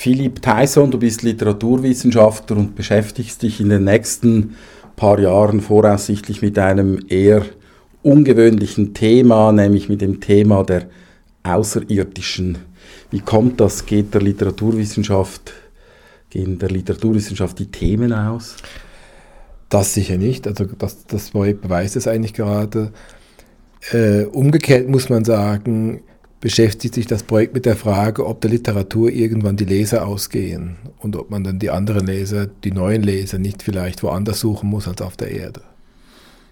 Philipp Tyson, du bist Literaturwissenschaftler und beschäftigst dich in den nächsten paar Jahren voraussichtlich mit einem eher ungewöhnlichen Thema, nämlich mit dem Thema der Außerirdischen. Wie kommt das? Geht der Literaturwissenschaft, gehen der Literaturwissenschaft die Themen aus? Das sicher nicht. Also das, das beweist es eigentlich gerade. Äh, umgekehrt muss man sagen, beschäftigt sich das Projekt mit der Frage, ob der Literatur irgendwann die Leser ausgehen und ob man dann die anderen Leser, die neuen Leser, nicht vielleicht woanders suchen muss als auf der Erde.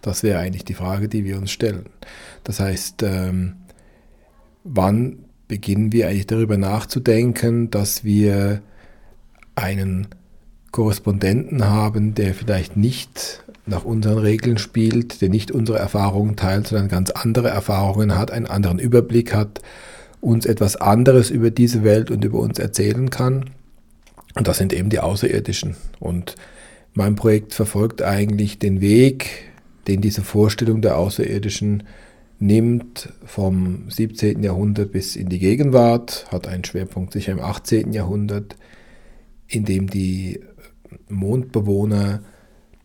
Das wäre eigentlich die Frage, die wir uns stellen. Das heißt, ähm, wann beginnen wir eigentlich darüber nachzudenken, dass wir einen Korrespondenten haben, der vielleicht nicht nach unseren Regeln spielt, der nicht unsere Erfahrungen teilt, sondern ganz andere Erfahrungen hat, einen anderen Überblick hat, uns etwas anderes über diese Welt und über uns erzählen kann. Und das sind eben die Außerirdischen. Und mein Projekt verfolgt eigentlich den Weg, den diese Vorstellung der Außerirdischen nimmt, vom 17. Jahrhundert bis in die Gegenwart, hat einen Schwerpunkt sicher im 18. Jahrhundert, in dem die Mondbewohner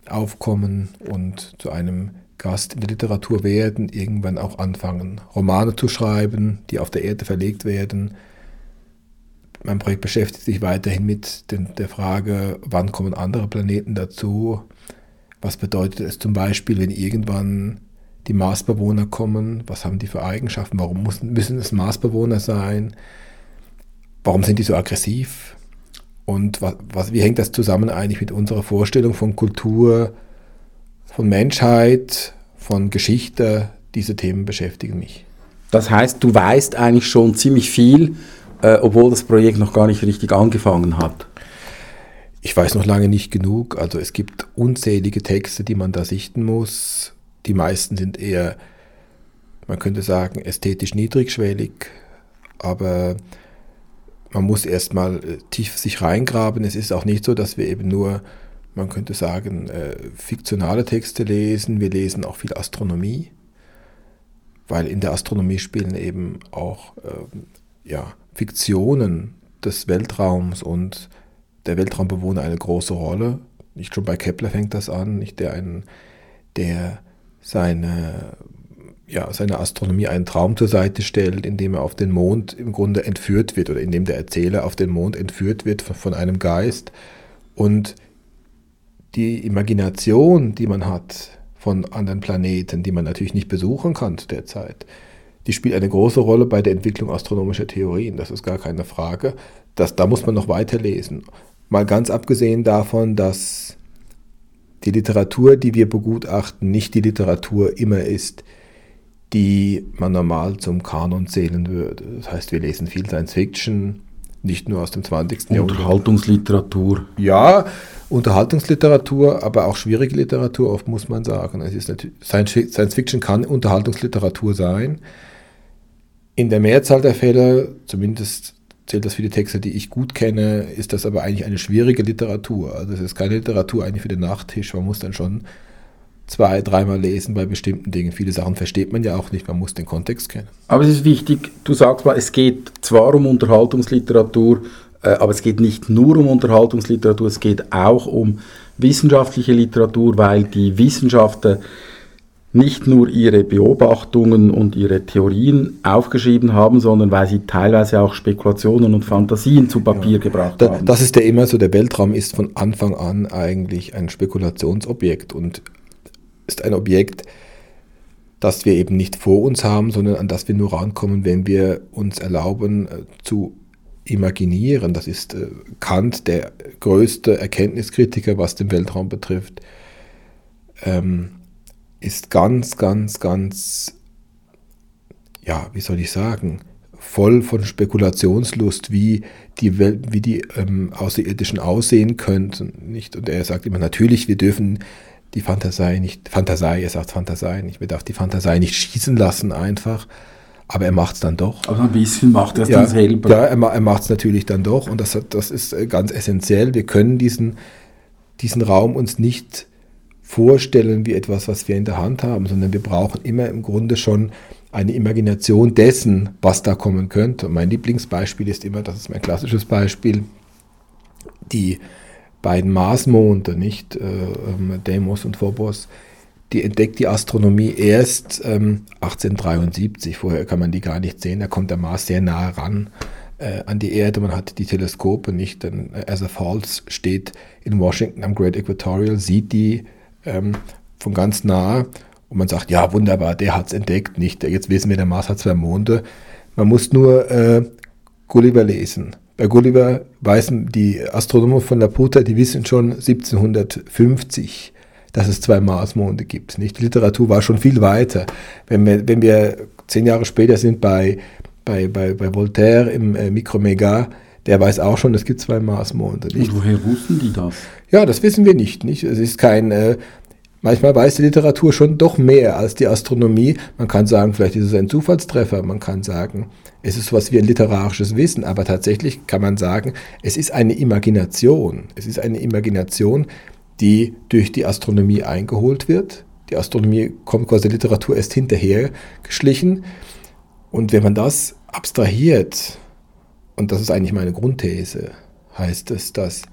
aufkommen und zu einem Gast in der Literatur werden, irgendwann auch anfangen, Romane zu schreiben, die auf der Erde verlegt werden. Mein Projekt beschäftigt sich weiterhin mit den, der Frage, wann kommen andere Planeten dazu? Was bedeutet es zum Beispiel, wenn irgendwann die Marsbewohner kommen? Was haben die für Eigenschaften? Warum müssen, müssen es Marsbewohner sein? Warum sind die so aggressiv? Und was, was, wie hängt das zusammen eigentlich mit unserer Vorstellung von Kultur, von Menschheit, von Geschichte? Diese Themen beschäftigen mich. Das heißt, du weißt eigentlich schon ziemlich viel, äh, obwohl das Projekt noch gar nicht richtig angefangen hat. Ich weiß noch lange nicht genug. Also es gibt unzählige Texte, die man da sichten muss. Die meisten sind eher, man könnte sagen, ästhetisch niedrigschwellig. Aber man muss erstmal äh, tief sich reingraben. Es ist auch nicht so, dass wir eben nur, man könnte sagen, äh, fiktionale Texte lesen. Wir lesen auch viel Astronomie, weil in der Astronomie spielen eben auch äh, ja, Fiktionen des Weltraums und der Weltraumbewohner eine große Rolle. Nicht schon bei Kepler fängt das an, nicht der einen, der seine ja, seiner Astronomie einen Traum zur Seite stellt, indem er auf den Mond im Grunde entführt wird oder indem der Erzähler auf den Mond entführt wird von, von einem Geist. Und die Imagination, die man hat von anderen Planeten, die man natürlich nicht besuchen kann zu der Zeit, die spielt eine große Rolle bei der Entwicklung astronomischer Theorien. Das ist gar keine Frage. Das, da muss man noch weiterlesen. Mal ganz abgesehen davon, dass die Literatur, die wir begutachten, nicht die Literatur immer ist, die man normal zum Kanon zählen würde. Das heißt, wir lesen viel Science Fiction, nicht nur aus dem 20. Jahrhundert. Unterhaltungsliteratur. Ja, Unterhaltungsliteratur, aber auch schwierige Literatur, oft muss man sagen. Es ist natürlich, Science Fiction kann Unterhaltungsliteratur sein. In der Mehrzahl der Fälle, zumindest zählt das für die Texte, die ich gut kenne, ist das aber eigentlich eine schwierige Literatur. Also es ist keine Literatur eigentlich für den Nachtisch. Man muss dann schon zwei, dreimal lesen bei bestimmten Dingen. Viele Sachen versteht man ja auch nicht, man muss den Kontext kennen. Aber es ist wichtig, du sagst mal, es geht zwar um Unterhaltungsliteratur, äh, aber es geht nicht nur um Unterhaltungsliteratur, es geht auch um wissenschaftliche Literatur, weil die Wissenschaftler nicht nur ihre Beobachtungen und ihre Theorien aufgeschrieben haben, sondern weil sie teilweise auch Spekulationen und Fantasien zu Papier ja. gebracht haben. Das ist ja immer so, der Weltraum ist von Anfang an eigentlich ein Spekulationsobjekt und ist ein Objekt, das wir eben nicht vor uns haben, sondern an das wir nur rankommen, wenn wir uns erlauben äh, zu imaginieren. Das ist äh, Kant, der größte Erkenntniskritiker, was den Weltraum betrifft, ähm, ist ganz, ganz, ganz, ja, wie soll ich sagen, voll von Spekulationslust, wie die, Welt, wie die ähm, Außerirdischen aussehen könnten. Nicht? Und er sagt immer, natürlich, wir dürfen die Fantasie nicht, Fantasie, er sagt Fantasie nicht, wir darf die Fantasie nicht schießen lassen einfach, aber er macht es dann doch. Aber ein bisschen macht er es ja, dann selber. Ja, er, er macht es natürlich dann doch und das, das ist äh, ganz essentiell. Wir können diesen, diesen Raum uns nicht vorstellen wie etwas, was wir in der Hand haben, sondern wir brauchen immer im Grunde schon eine Imagination dessen, was da kommen könnte. Und mein Lieblingsbeispiel ist immer, das ist mein klassisches Beispiel, die beiden Marsmonde, nicht äh, ähm, Deimos und Phobos, die entdeckt die Astronomie erst ähm, 1873. Vorher kann man die gar nicht sehen. Da kommt der Mars sehr nah ran äh, an die Erde. Man hat die Teleskope nicht. Denn Asa Falls steht in Washington am Great Equatorial, sieht die ähm, von ganz nah und man sagt, ja wunderbar, der hat es entdeckt. Nicht, jetzt wissen wir, der Mars hat zwei Monde. Man muss nur äh, Gulliver lesen. Bei Gulliver weißen die Astronomen von Laputa, die wissen schon 1750, dass es zwei Marsmonde gibt. Nicht? Die Literatur war schon viel weiter. Wenn wir, wenn wir zehn Jahre später sind bei, bei, bei, bei Voltaire im äh, Micromega, der weiß auch schon, es gibt zwei Marsmonde. Nicht? Und woher wussten die das? Ja, das wissen wir nicht. nicht? Es ist kein, äh, manchmal weiß die Literatur schon doch mehr als die Astronomie. Man kann sagen, vielleicht ist es ein Zufallstreffer. Man kann sagen, es ist was wie ein literarisches Wissen. Aber tatsächlich kann man sagen, es ist eine Imagination. Es ist eine Imagination, die durch die Astronomie eingeholt wird. Die Astronomie kommt quasi der Literatur erst hinterher geschlichen. Und wenn man das abstrahiert, und das ist eigentlich meine Grundthese, heißt es, dass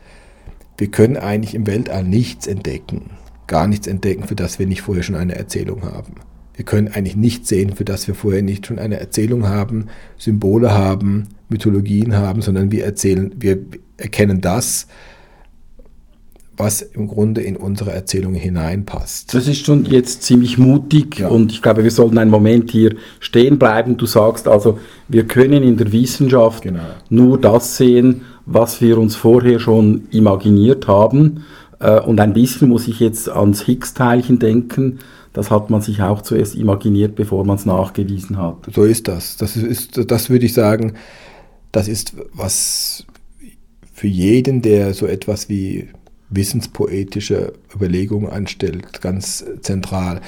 wir können eigentlich im Weltall nichts entdecken, gar nichts entdecken, für das wir nicht vorher schon eine Erzählung haben. Wir können eigentlich nichts sehen, für das wir vorher nicht schon eine Erzählung haben, Symbole haben, Mythologien haben, sondern wir erzählen, wir erkennen das, was im Grunde in unsere Erzählung hineinpasst. Das ist schon jetzt ziemlich mutig ja. und ich glaube, wir sollten einen Moment hier stehen bleiben. Du sagst also, wir können in der Wissenschaft genau. nur das sehen, was wir uns vorher schon imaginiert haben. Äh, und ein bisschen muss ich jetzt ans Higgs-Teilchen denken. Das hat man sich auch zuerst imaginiert, bevor man es nachgewiesen hat. So ist das. Das ist, das würde ich sagen, das ist was für jeden, der so etwas wie wissenspoetische Überlegungen anstellt, ganz zentral.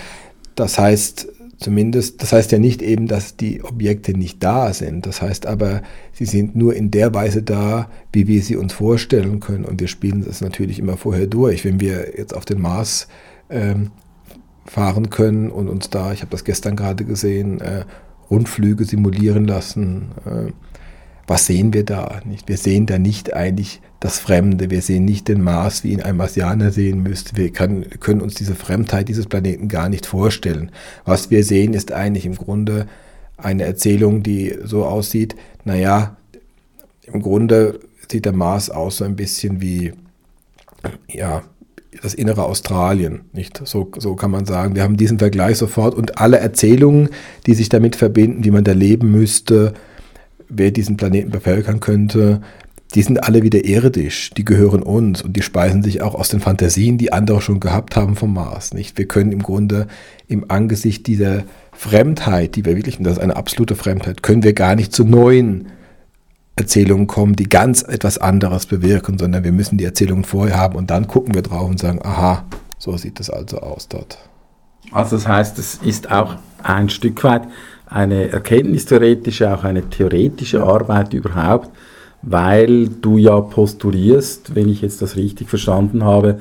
Das heißt zumindest, das heißt ja nicht eben, dass die Objekte nicht da sind. Das heißt aber, sie sind nur in der Weise da, wie wir sie uns vorstellen können. Und wir spielen das natürlich immer vorher durch. Wenn wir jetzt auf den Mars ähm, fahren können und uns da, ich habe das gestern gerade gesehen, äh, Rundflüge simulieren lassen, äh, was sehen wir da? Nicht? Wir sehen da nicht eigentlich das Fremde. Wir sehen nicht den Mars, wie ihn ein Marsianer sehen müsste. Wir kann, können uns diese Fremdheit dieses Planeten gar nicht vorstellen. Was wir sehen, ist eigentlich im Grunde eine Erzählung, die so aussieht, naja, im Grunde sieht der Mars aus so ein bisschen wie, ja, das innere Australien, nicht? So, so kann man sagen. Wir haben diesen Vergleich sofort und alle Erzählungen, die sich damit verbinden, wie man da leben müsste, wer diesen Planeten bevölkern könnte, die sind alle wieder irdisch, die gehören uns und die speisen sich auch aus den Fantasien, die andere schon gehabt haben vom Mars. Nicht? Wir können im Grunde im Angesicht dieser Fremdheit, die wir wirklich, und das ist eine absolute Fremdheit, können wir gar nicht zu neuen Erzählungen kommen, die ganz etwas anderes bewirken, sondern wir müssen die Erzählungen vorher haben und dann gucken wir drauf und sagen, aha, so sieht es also aus dort. Also das heißt, es ist auch ein Stück weit eine erkenntnistheoretische, auch eine theoretische Arbeit überhaupt, weil du ja postulierst, wenn ich jetzt das richtig verstanden habe,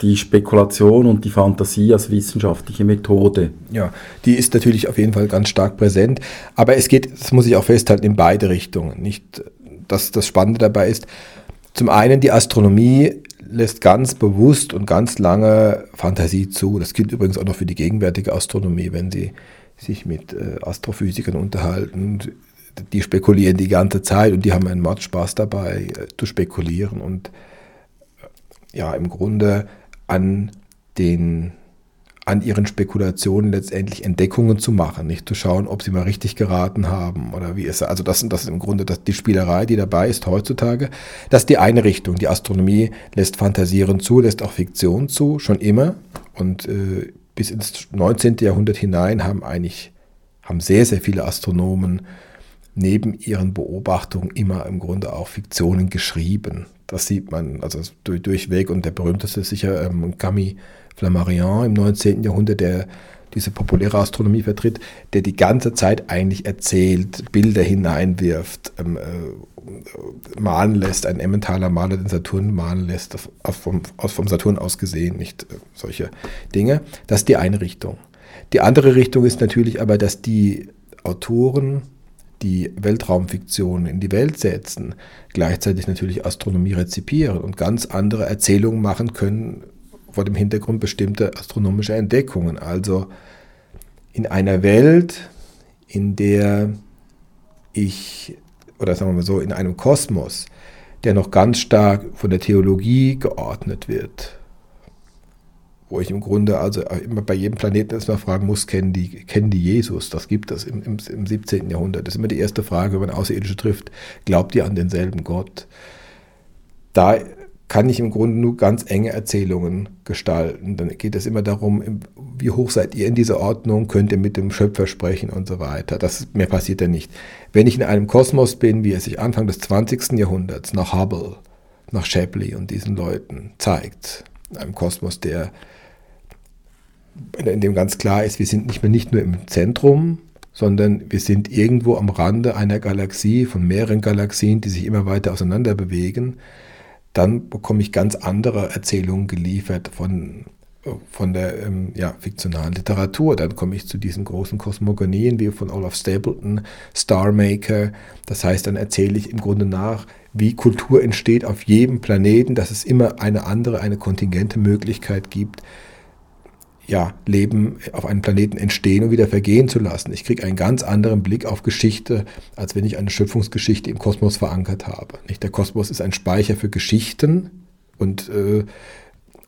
die Spekulation und die Fantasie als wissenschaftliche Methode. Ja, die ist natürlich auf jeden Fall ganz stark präsent, aber es geht, das muss ich auch festhalten, in beide Richtungen. Nicht, dass das Spannende dabei ist, zum einen die Astronomie lässt ganz bewusst und ganz lange Fantasie zu. Das gilt übrigens auch noch für die gegenwärtige Astronomie, wenn sie sich mit äh, Astrophysikern unterhalten. Die spekulieren die ganze Zeit und die haben einen Mord Spaß dabei, äh, zu spekulieren und äh, ja, im Grunde an den an ihren Spekulationen letztendlich Entdeckungen zu machen, nicht zu schauen, ob sie mal richtig geraten haben oder wie es. Also das, das ist im Grunde das, die Spielerei, die dabei ist heutzutage. Das ist die eine Richtung. Die Astronomie lässt Fantasieren zu, lässt auch Fiktion zu, schon immer. Und äh, bis ins 19. Jahrhundert hinein haben eigentlich haben sehr, sehr viele Astronomen neben ihren Beobachtungen immer im Grunde auch Fiktionen geschrieben. Das sieht man also durch, durchweg und der berühmteste ist sicher ähm, Camille Flammarion im 19. Jahrhundert, der diese populäre Astronomie vertritt, der die ganze Zeit eigentlich erzählt, Bilder hineinwirft, ähm, äh, malen lässt, ein Emmentaler Maler den Saturn malen lässt, auf, vom, aus, vom Saturn aus gesehen, nicht äh, solche Dinge. Das ist die eine Richtung. Die andere Richtung ist natürlich aber, dass die Autoren, die Weltraumfiktion in die Welt setzen, gleichzeitig natürlich Astronomie rezipieren und ganz andere Erzählungen machen können vor dem Hintergrund bestimmter astronomischer Entdeckungen. Also in einer Welt, in der ich, oder sagen wir mal so, in einem Kosmos, der noch ganz stark von der Theologie geordnet wird, wo ich im Grunde also immer bei jedem Planeten erstmal fragen muss, kennen die, kennen die Jesus? Das gibt es im, im, im 17. Jahrhundert. Das ist immer die erste Frage, wenn man Außerirdische trifft. Glaubt ihr an denselben Gott? Da kann ich im Grunde nur ganz enge Erzählungen gestalten. Dann geht es immer darum, wie hoch seid ihr in dieser Ordnung, könnt ihr mit dem Schöpfer sprechen und so weiter. Das mehr passiert ja nicht. Wenn ich in einem Kosmos bin, wie es sich Anfang des 20. Jahrhunderts nach Hubble, nach Shapley und diesen Leuten zeigt, in einem Kosmos, der in dem ganz klar ist, wir sind nicht mehr nicht nur im Zentrum, sondern wir sind irgendwo am Rande einer Galaxie, von mehreren Galaxien, die sich immer weiter auseinander bewegen, dann bekomme ich ganz andere Erzählungen geliefert von, von der ähm, ja, fiktionalen Literatur. Dann komme ich zu diesen großen Kosmogonien wie von Olaf Stapleton, Star Maker. Das heißt, dann erzähle ich im Grunde nach, wie Kultur entsteht auf jedem Planeten, dass es immer eine andere, eine kontingente Möglichkeit gibt, ja, Leben auf einem Planeten entstehen und wieder vergehen zu lassen. Ich kriege einen ganz anderen Blick auf Geschichte, als wenn ich eine Schöpfungsgeschichte im Kosmos verankert habe. Nicht? Der Kosmos ist ein Speicher für Geschichten und äh,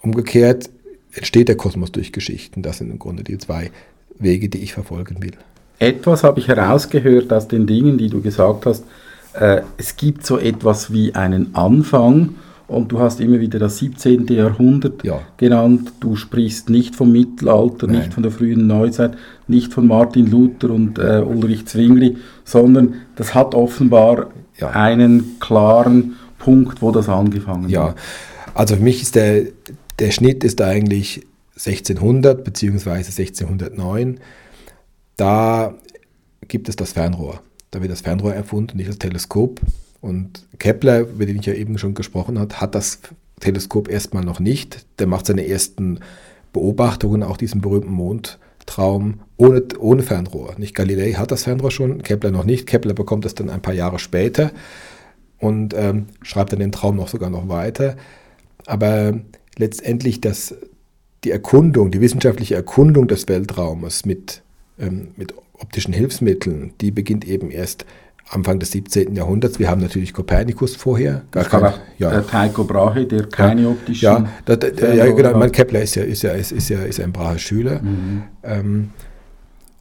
umgekehrt entsteht der Kosmos durch Geschichten. Das sind im Grunde die zwei Wege, die ich verfolgen will. Etwas habe ich herausgehört aus den Dingen, die du gesagt hast. Äh, es gibt so etwas wie einen Anfang und du hast immer wieder das 17. Jahrhundert ja. genannt. Du sprichst nicht vom Mittelalter, Nein. nicht von der frühen Neuzeit, nicht von Martin Luther und äh, Ulrich Zwingli, sondern das hat offenbar ja. einen klaren Punkt, wo das angefangen hat. Ja, also für mich ist der, der Schnitt ist eigentlich 1600 bzw. 1609. Da gibt es das Fernrohr. Da wird das Fernrohr erfunden, nicht das Teleskop. Und Kepler, über den ich ja eben schon gesprochen habe, hat das Teleskop erstmal noch nicht. Der macht seine ersten Beobachtungen, auch diesen berühmten Mondtraum, ohne, ohne Fernrohr. Nicht Galilei hat das Fernrohr schon, Kepler noch nicht. Kepler bekommt es dann ein paar Jahre später und ähm, schreibt dann den Traum noch sogar noch weiter. Aber letztendlich das, die Erkundung, die wissenschaftliche Erkundung des Weltraumes mit, ähm, mit optischen Hilfsmitteln, die beginnt eben erst Anfang des 17. Jahrhunderts. Wir haben natürlich Kopernikus vorher. Gar kein, ja. der Tycho Brahe, der keine ja, optischen... Ja, das, das, ja genau, mein Kepler ist ja, ist ja, ist, ist ja, ist ein Brahe Schüler. Mhm. Ähm,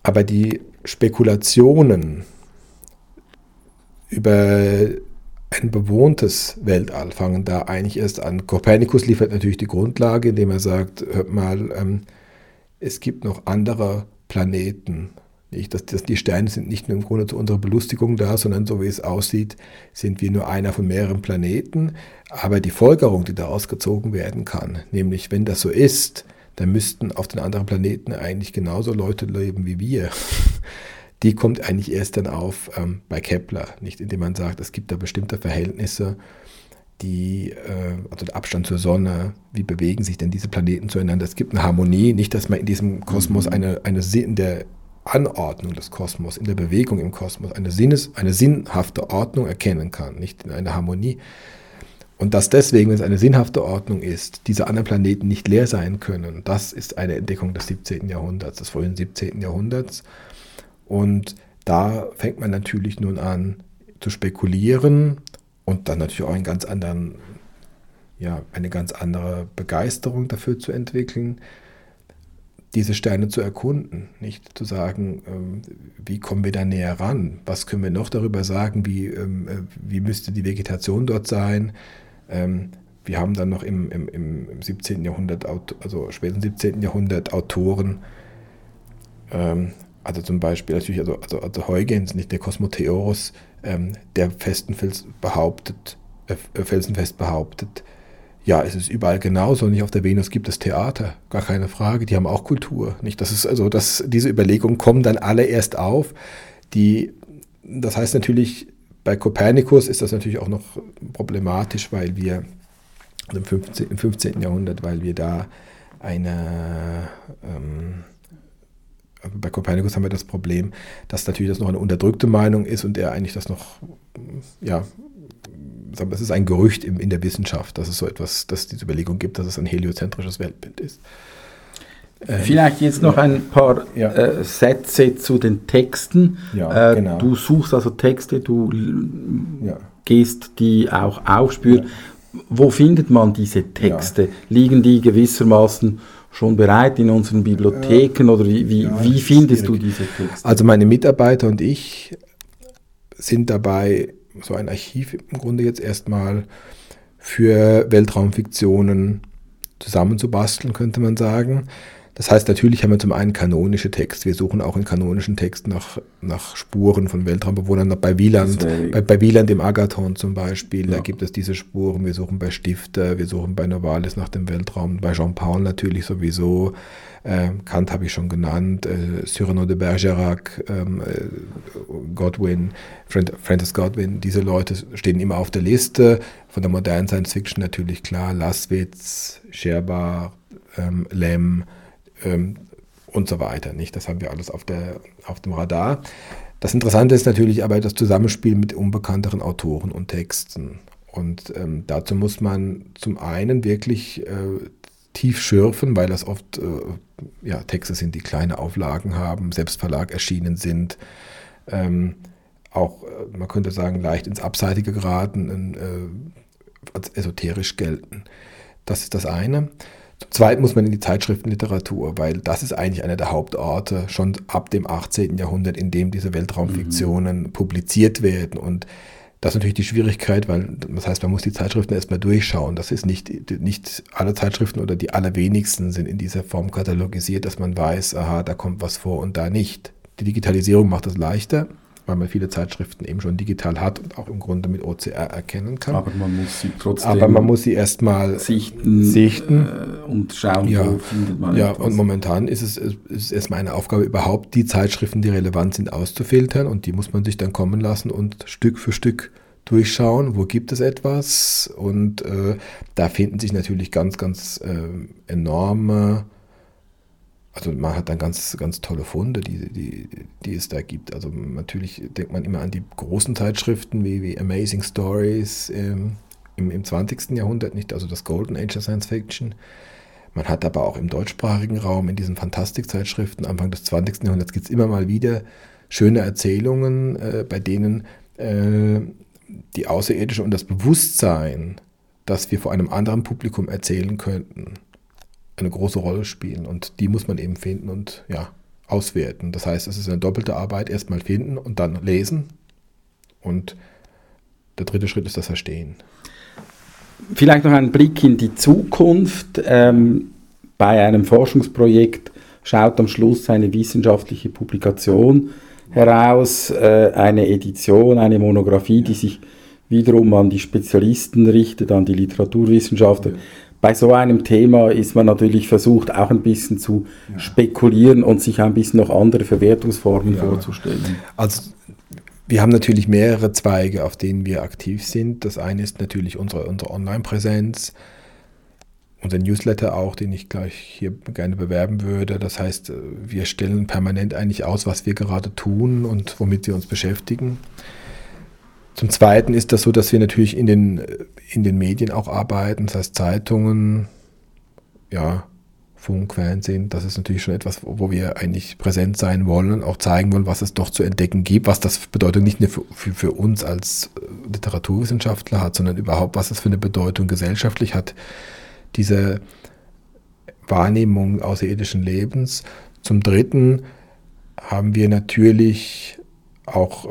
aber die Spekulationen über ein bewohntes Weltall fangen da eigentlich erst an. Kopernikus liefert natürlich die Grundlage, indem er sagt, hört mal, ähm, es gibt noch andere Planeten nicht, dass, dass die Sterne sind nicht nur im Grunde zu unserer Belustigung da, sondern so wie es aussieht, sind wir nur einer von mehreren Planeten. Aber die Folgerung, die daraus gezogen werden kann, nämlich wenn das so ist, dann müssten auf den anderen Planeten eigentlich genauso Leute leben wie wir. Die kommt eigentlich erst dann auf ähm, bei Kepler, nicht indem man sagt, es gibt da bestimmte Verhältnisse, die, äh, also der Abstand zur Sonne, wie bewegen sich denn diese Planeten zueinander? Es gibt eine Harmonie, nicht, dass man in diesem Kosmos mhm. eine, eine in der Anordnung des Kosmos, in der Bewegung im Kosmos, eine, Sinnes, eine sinnhafte Ordnung erkennen kann, nicht in einer Harmonie. Und dass deswegen, wenn es eine sinnhafte Ordnung ist, diese anderen Planeten nicht leer sein können, das ist eine Entdeckung des 17. Jahrhunderts, des frühen 17. Jahrhunderts. Und da fängt man natürlich nun an zu spekulieren und dann natürlich auch einen ganz anderen, ja, eine ganz andere Begeisterung dafür zu entwickeln diese Sterne zu erkunden, nicht zu sagen, ähm, wie kommen wir da näher ran, was können wir noch darüber sagen, wie, ähm, äh, wie müsste die Vegetation dort sein. Ähm, wir haben dann noch im, im, im 17. Jahrhundert, also späten 17. Jahrhundert Autoren, also zum Beispiel natürlich, also, also, also Huygens, nicht der Kosmotheorus, der festen Fels behauptet, äh, felsenfest behauptet, ja, es ist überall genauso. Nicht auf der Venus gibt es Theater, gar keine Frage. Die haben auch Kultur. Nicht, das ist also, dass diese Überlegungen kommen dann alle erst auf. Die, das heißt natürlich, bei Kopernikus ist das natürlich auch noch problematisch, weil wir im 15, im 15. Jahrhundert, weil wir da eine, ähm, bei Copernicus haben wir das Problem, dass natürlich das noch eine unterdrückte Meinung ist und er eigentlich das noch, ja, es ist ein Gerücht in der Wissenschaft, dass es so etwas, dass es diese Überlegung gibt, dass es ein heliozentrisches Weltbild ist. Ähm, Vielleicht jetzt noch ein paar ja. äh, Sätze zu den Texten. Ja, äh, genau. Du suchst also Texte, du ja. gehst die auch aufspüren. Wo findet man diese Texte? Liegen die gewissermaßen schon bereit in unseren Bibliotheken oder wie, wie, wie findest du diese Texte? Also meine Mitarbeiter und ich sind dabei, so ein Archiv im Grunde jetzt erstmal für Weltraumfiktionen zusammenzubasteln, könnte man sagen. Das heißt, natürlich haben wir zum einen kanonische Texte. Wir suchen auch in kanonischen Texten nach, nach Spuren von Weltraumbewohnern. Bei Wieland, bei, bei Wieland im Agathon zum Beispiel, ja. da gibt es diese Spuren. Wir suchen bei Stifter, wir suchen bei Novalis nach dem Weltraum, bei Jean-Paul natürlich sowieso. Äh, Kant habe ich schon genannt, äh, Cyrano de Bergerac, ähm, äh, Godwin, Francis Godwin, diese Leute stehen immer auf der Liste. Von der modernen Science Fiction natürlich klar, Laswitz, Scherbar, ähm, Lem, ähm, und so weiter. Nicht? Das haben wir alles auf, der, auf dem Radar. Das Interessante ist natürlich aber das Zusammenspiel mit unbekannteren Autoren und Texten. Und ähm, dazu muss man zum einen wirklich äh, tief schürfen, weil das oft äh, ja, Texte sind, die kleine Auflagen haben, Selbstverlag erschienen sind, ähm, auch, äh, man könnte sagen, leicht ins Abseitige geraten, äh, als esoterisch gelten. Das ist das eine. Zum Zweiten muss man in die Zeitschriftenliteratur, weil das ist eigentlich einer der Hauptorte schon ab dem 18. Jahrhundert, in dem diese Weltraumfiktionen mhm. publiziert werden. Und das ist natürlich die Schwierigkeit, weil das heißt, man muss die Zeitschriften erstmal durchschauen. Das ist nicht, nicht alle Zeitschriften oder die allerwenigsten sind in dieser Form katalogisiert, dass man weiß, aha, da kommt was vor und da nicht. Die Digitalisierung macht das leichter weil man viele Zeitschriften eben schon digital hat und auch im Grunde mit OCR erkennen kann. Aber man muss sie trotzdem Aber man muss sie erstmal sichten, sichten. Und schauen, ja, wo findet man Ja, etwas. und momentan ist es ist erstmal eine Aufgabe, überhaupt die Zeitschriften, die relevant sind, auszufiltern und die muss man sich dann kommen lassen und Stück für Stück durchschauen, wo gibt es etwas und äh, da finden sich natürlich ganz, ganz äh, enorme also man hat dann ganz, ganz tolle Funde, die, die, die es da gibt. Also natürlich denkt man immer an die großen Zeitschriften wie, wie Amazing Stories ähm, im, im 20. Jahrhundert, nicht also das Golden Age of Science Fiction. Man hat aber auch im deutschsprachigen Raum, in diesen Fantastikzeitschriften Anfang des 20. Jahrhunderts gibt es immer mal wieder schöne Erzählungen, äh, bei denen äh, die Außerirdische und das Bewusstsein, dass wir vor einem anderen Publikum erzählen könnten, eine große Rolle spielen. Und die muss man eben finden und ja, auswerten. Das heißt, es ist eine doppelte Arbeit. Erstmal finden und dann lesen. Und der dritte Schritt ist das Verstehen. Vielleicht noch ein Blick in die Zukunft. Ähm, bei einem Forschungsprojekt schaut am Schluss eine wissenschaftliche Publikation heraus, äh, eine Edition, eine Monographie, die sich wiederum an die Spezialisten richtet, an die Literaturwissenschaftler. Ja bei so einem Thema ist man natürlich versucht, auch ein bisschen zu ja. spekulieren und sich ein bisschen noch andere Verwertungsformen ja. vorzustellen. Also wir haben natürlich mehrere Zweige, auf denen wir aktiv sind. Das eine ist natürlich unsere, unsere Online-Präsenz, unser Newsletter auch, den ich gleich hier gerne bewerben würde. Das heißt, wir stellen permanent eigentlich aus, was wir gerade tun und womit wir uns beschäftigen. Zum Zweiten ist das so, dass wir natürlich in den, in den Medien auch arbeiten, das heißt Zeitungen, ja, Funk, Fernsehen, das ist natürlich schon etwas, wo wir eigentlich präsent sein wollen und auch zeigen wollen, was es doch zu entdecken gibt, was das Bedeutung nicht nur für, für, für uns als äh, Literaturwissenschaftler hat, sondern überhaupt, was es für eine Bedeutung gesellschaftlich hat, diese Wahrnehmung außerirdischen Lebens. Zum Dritten haben wir natürlich auch äh,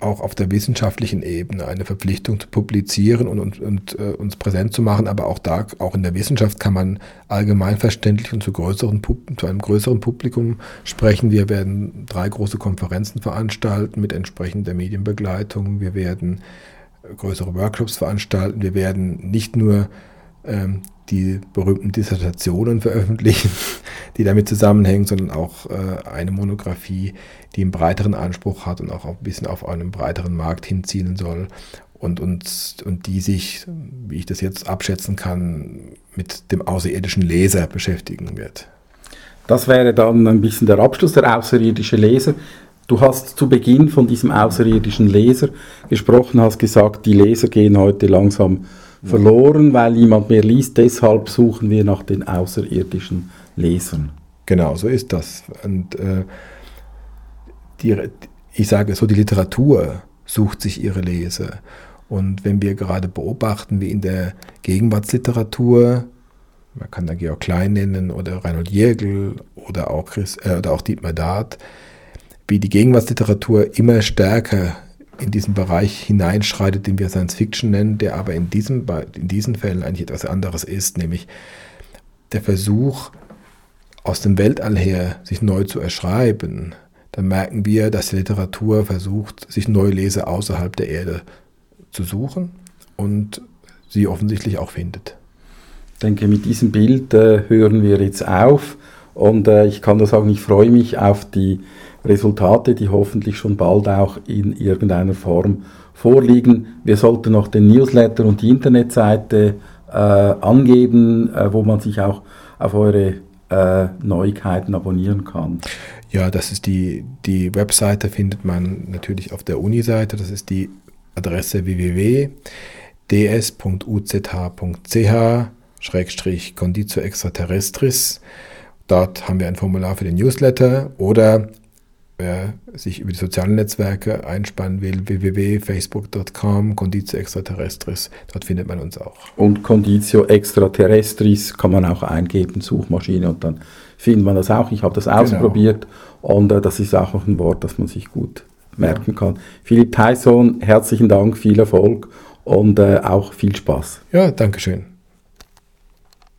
auch auf der wissenschaftlichen Ebene eine Verpflichtung zu publizieren und, und, und äh, uns präsent zu machen, aber auch da, auch in der Wissenschaft kann man allgemeinverständlich und zu, größeren, zu einem größeren Publikum sprechen. Wir werden drei große Konferenzen veranstalten mit entsprechender Medienbegleitung. Wir werden größere Workshops veranstalten. Wir werden nicht nur ähm, die berühmten Dissertationen veröffentlichen, die damit zusammenhängen, sondern auch äh, eine Monographie, die einen breiteren Anspruch hat und auch ein bisschen auf einen breiteren Markt hinzielen soll und, und, und die sich, wie ich das jetzt abschätzen kann, mit dem außerirdischen Leser beschäftigen wird. Das wäre dann ein bisschen der Abschluss, der außerirdische Leser. Du hast zu Beginn von diesem außerirdischen Leser gesprochen, hast gesagt, die Leser gehen heute langsam verloren, weil niemand mehr liest. Deshalb suchen wir nach den außerirdischen Lesern. Genau, so ist das. Und äh, die, ich sage so, die Literatur sucht sich ihre Leser. Und wenn wir gerade beobachten, wie in der Gegenwartsliteratur, man kann da Georg Klein nennen oder Reinhold Jägel oder auch, Chris, äh, oder auch Dietmar Dart, wie die Gegenwartsliteratur immer stärker in diesen Bereich hineinschreitet, den wir Science Fiction nennen, der aber in, diesem, in diesen Fällen eigentlich etwas anderes ist, nämlich der Versuch, aus dem Weltall her sich neu zu erschreiben, dann merken wir, dass die Literatur versucht, sich neue Leser außerhalb der Erde zu suchen und sie offensichtlich auch findet. Ich denke, mit diesem Bild äh, hören wir jetzt auf und äh, ich kann nur sagen, ich freue mich auf die Resultate, die hoffentlich schon bald auch in irgendeiner Form vorliegen. Wir sollten noch den Newsletter und die Internetseite äh, angeben, äh, wo man sich auch auf eure äh, Neuigkeiten abonnieren kann. Ja, das ist die, die Webseite, findet man natürlich auf der Uni-Seite. Das ist die Adresse www.ds.uzh.ch Conditio Dort haben wir ein Formular für den Newsletter oder wer sich über die sozialen Netzwerke einspannen will, www.facebook.com, Conditio Extraterrestris, dort findet man uns auch. Und Conditio Extraterrestris kann man auch eingeben, Suchmaschine, und dann findet man das auch. Ich habe das genau. ausprobiert und äh, das ist auch noch ein Wort, das man sich gut merken ja. kann. Philipp Tyson, herzlichen Dank, viel Erfolg und äh, auch viel Spaß. Ja, danke schön.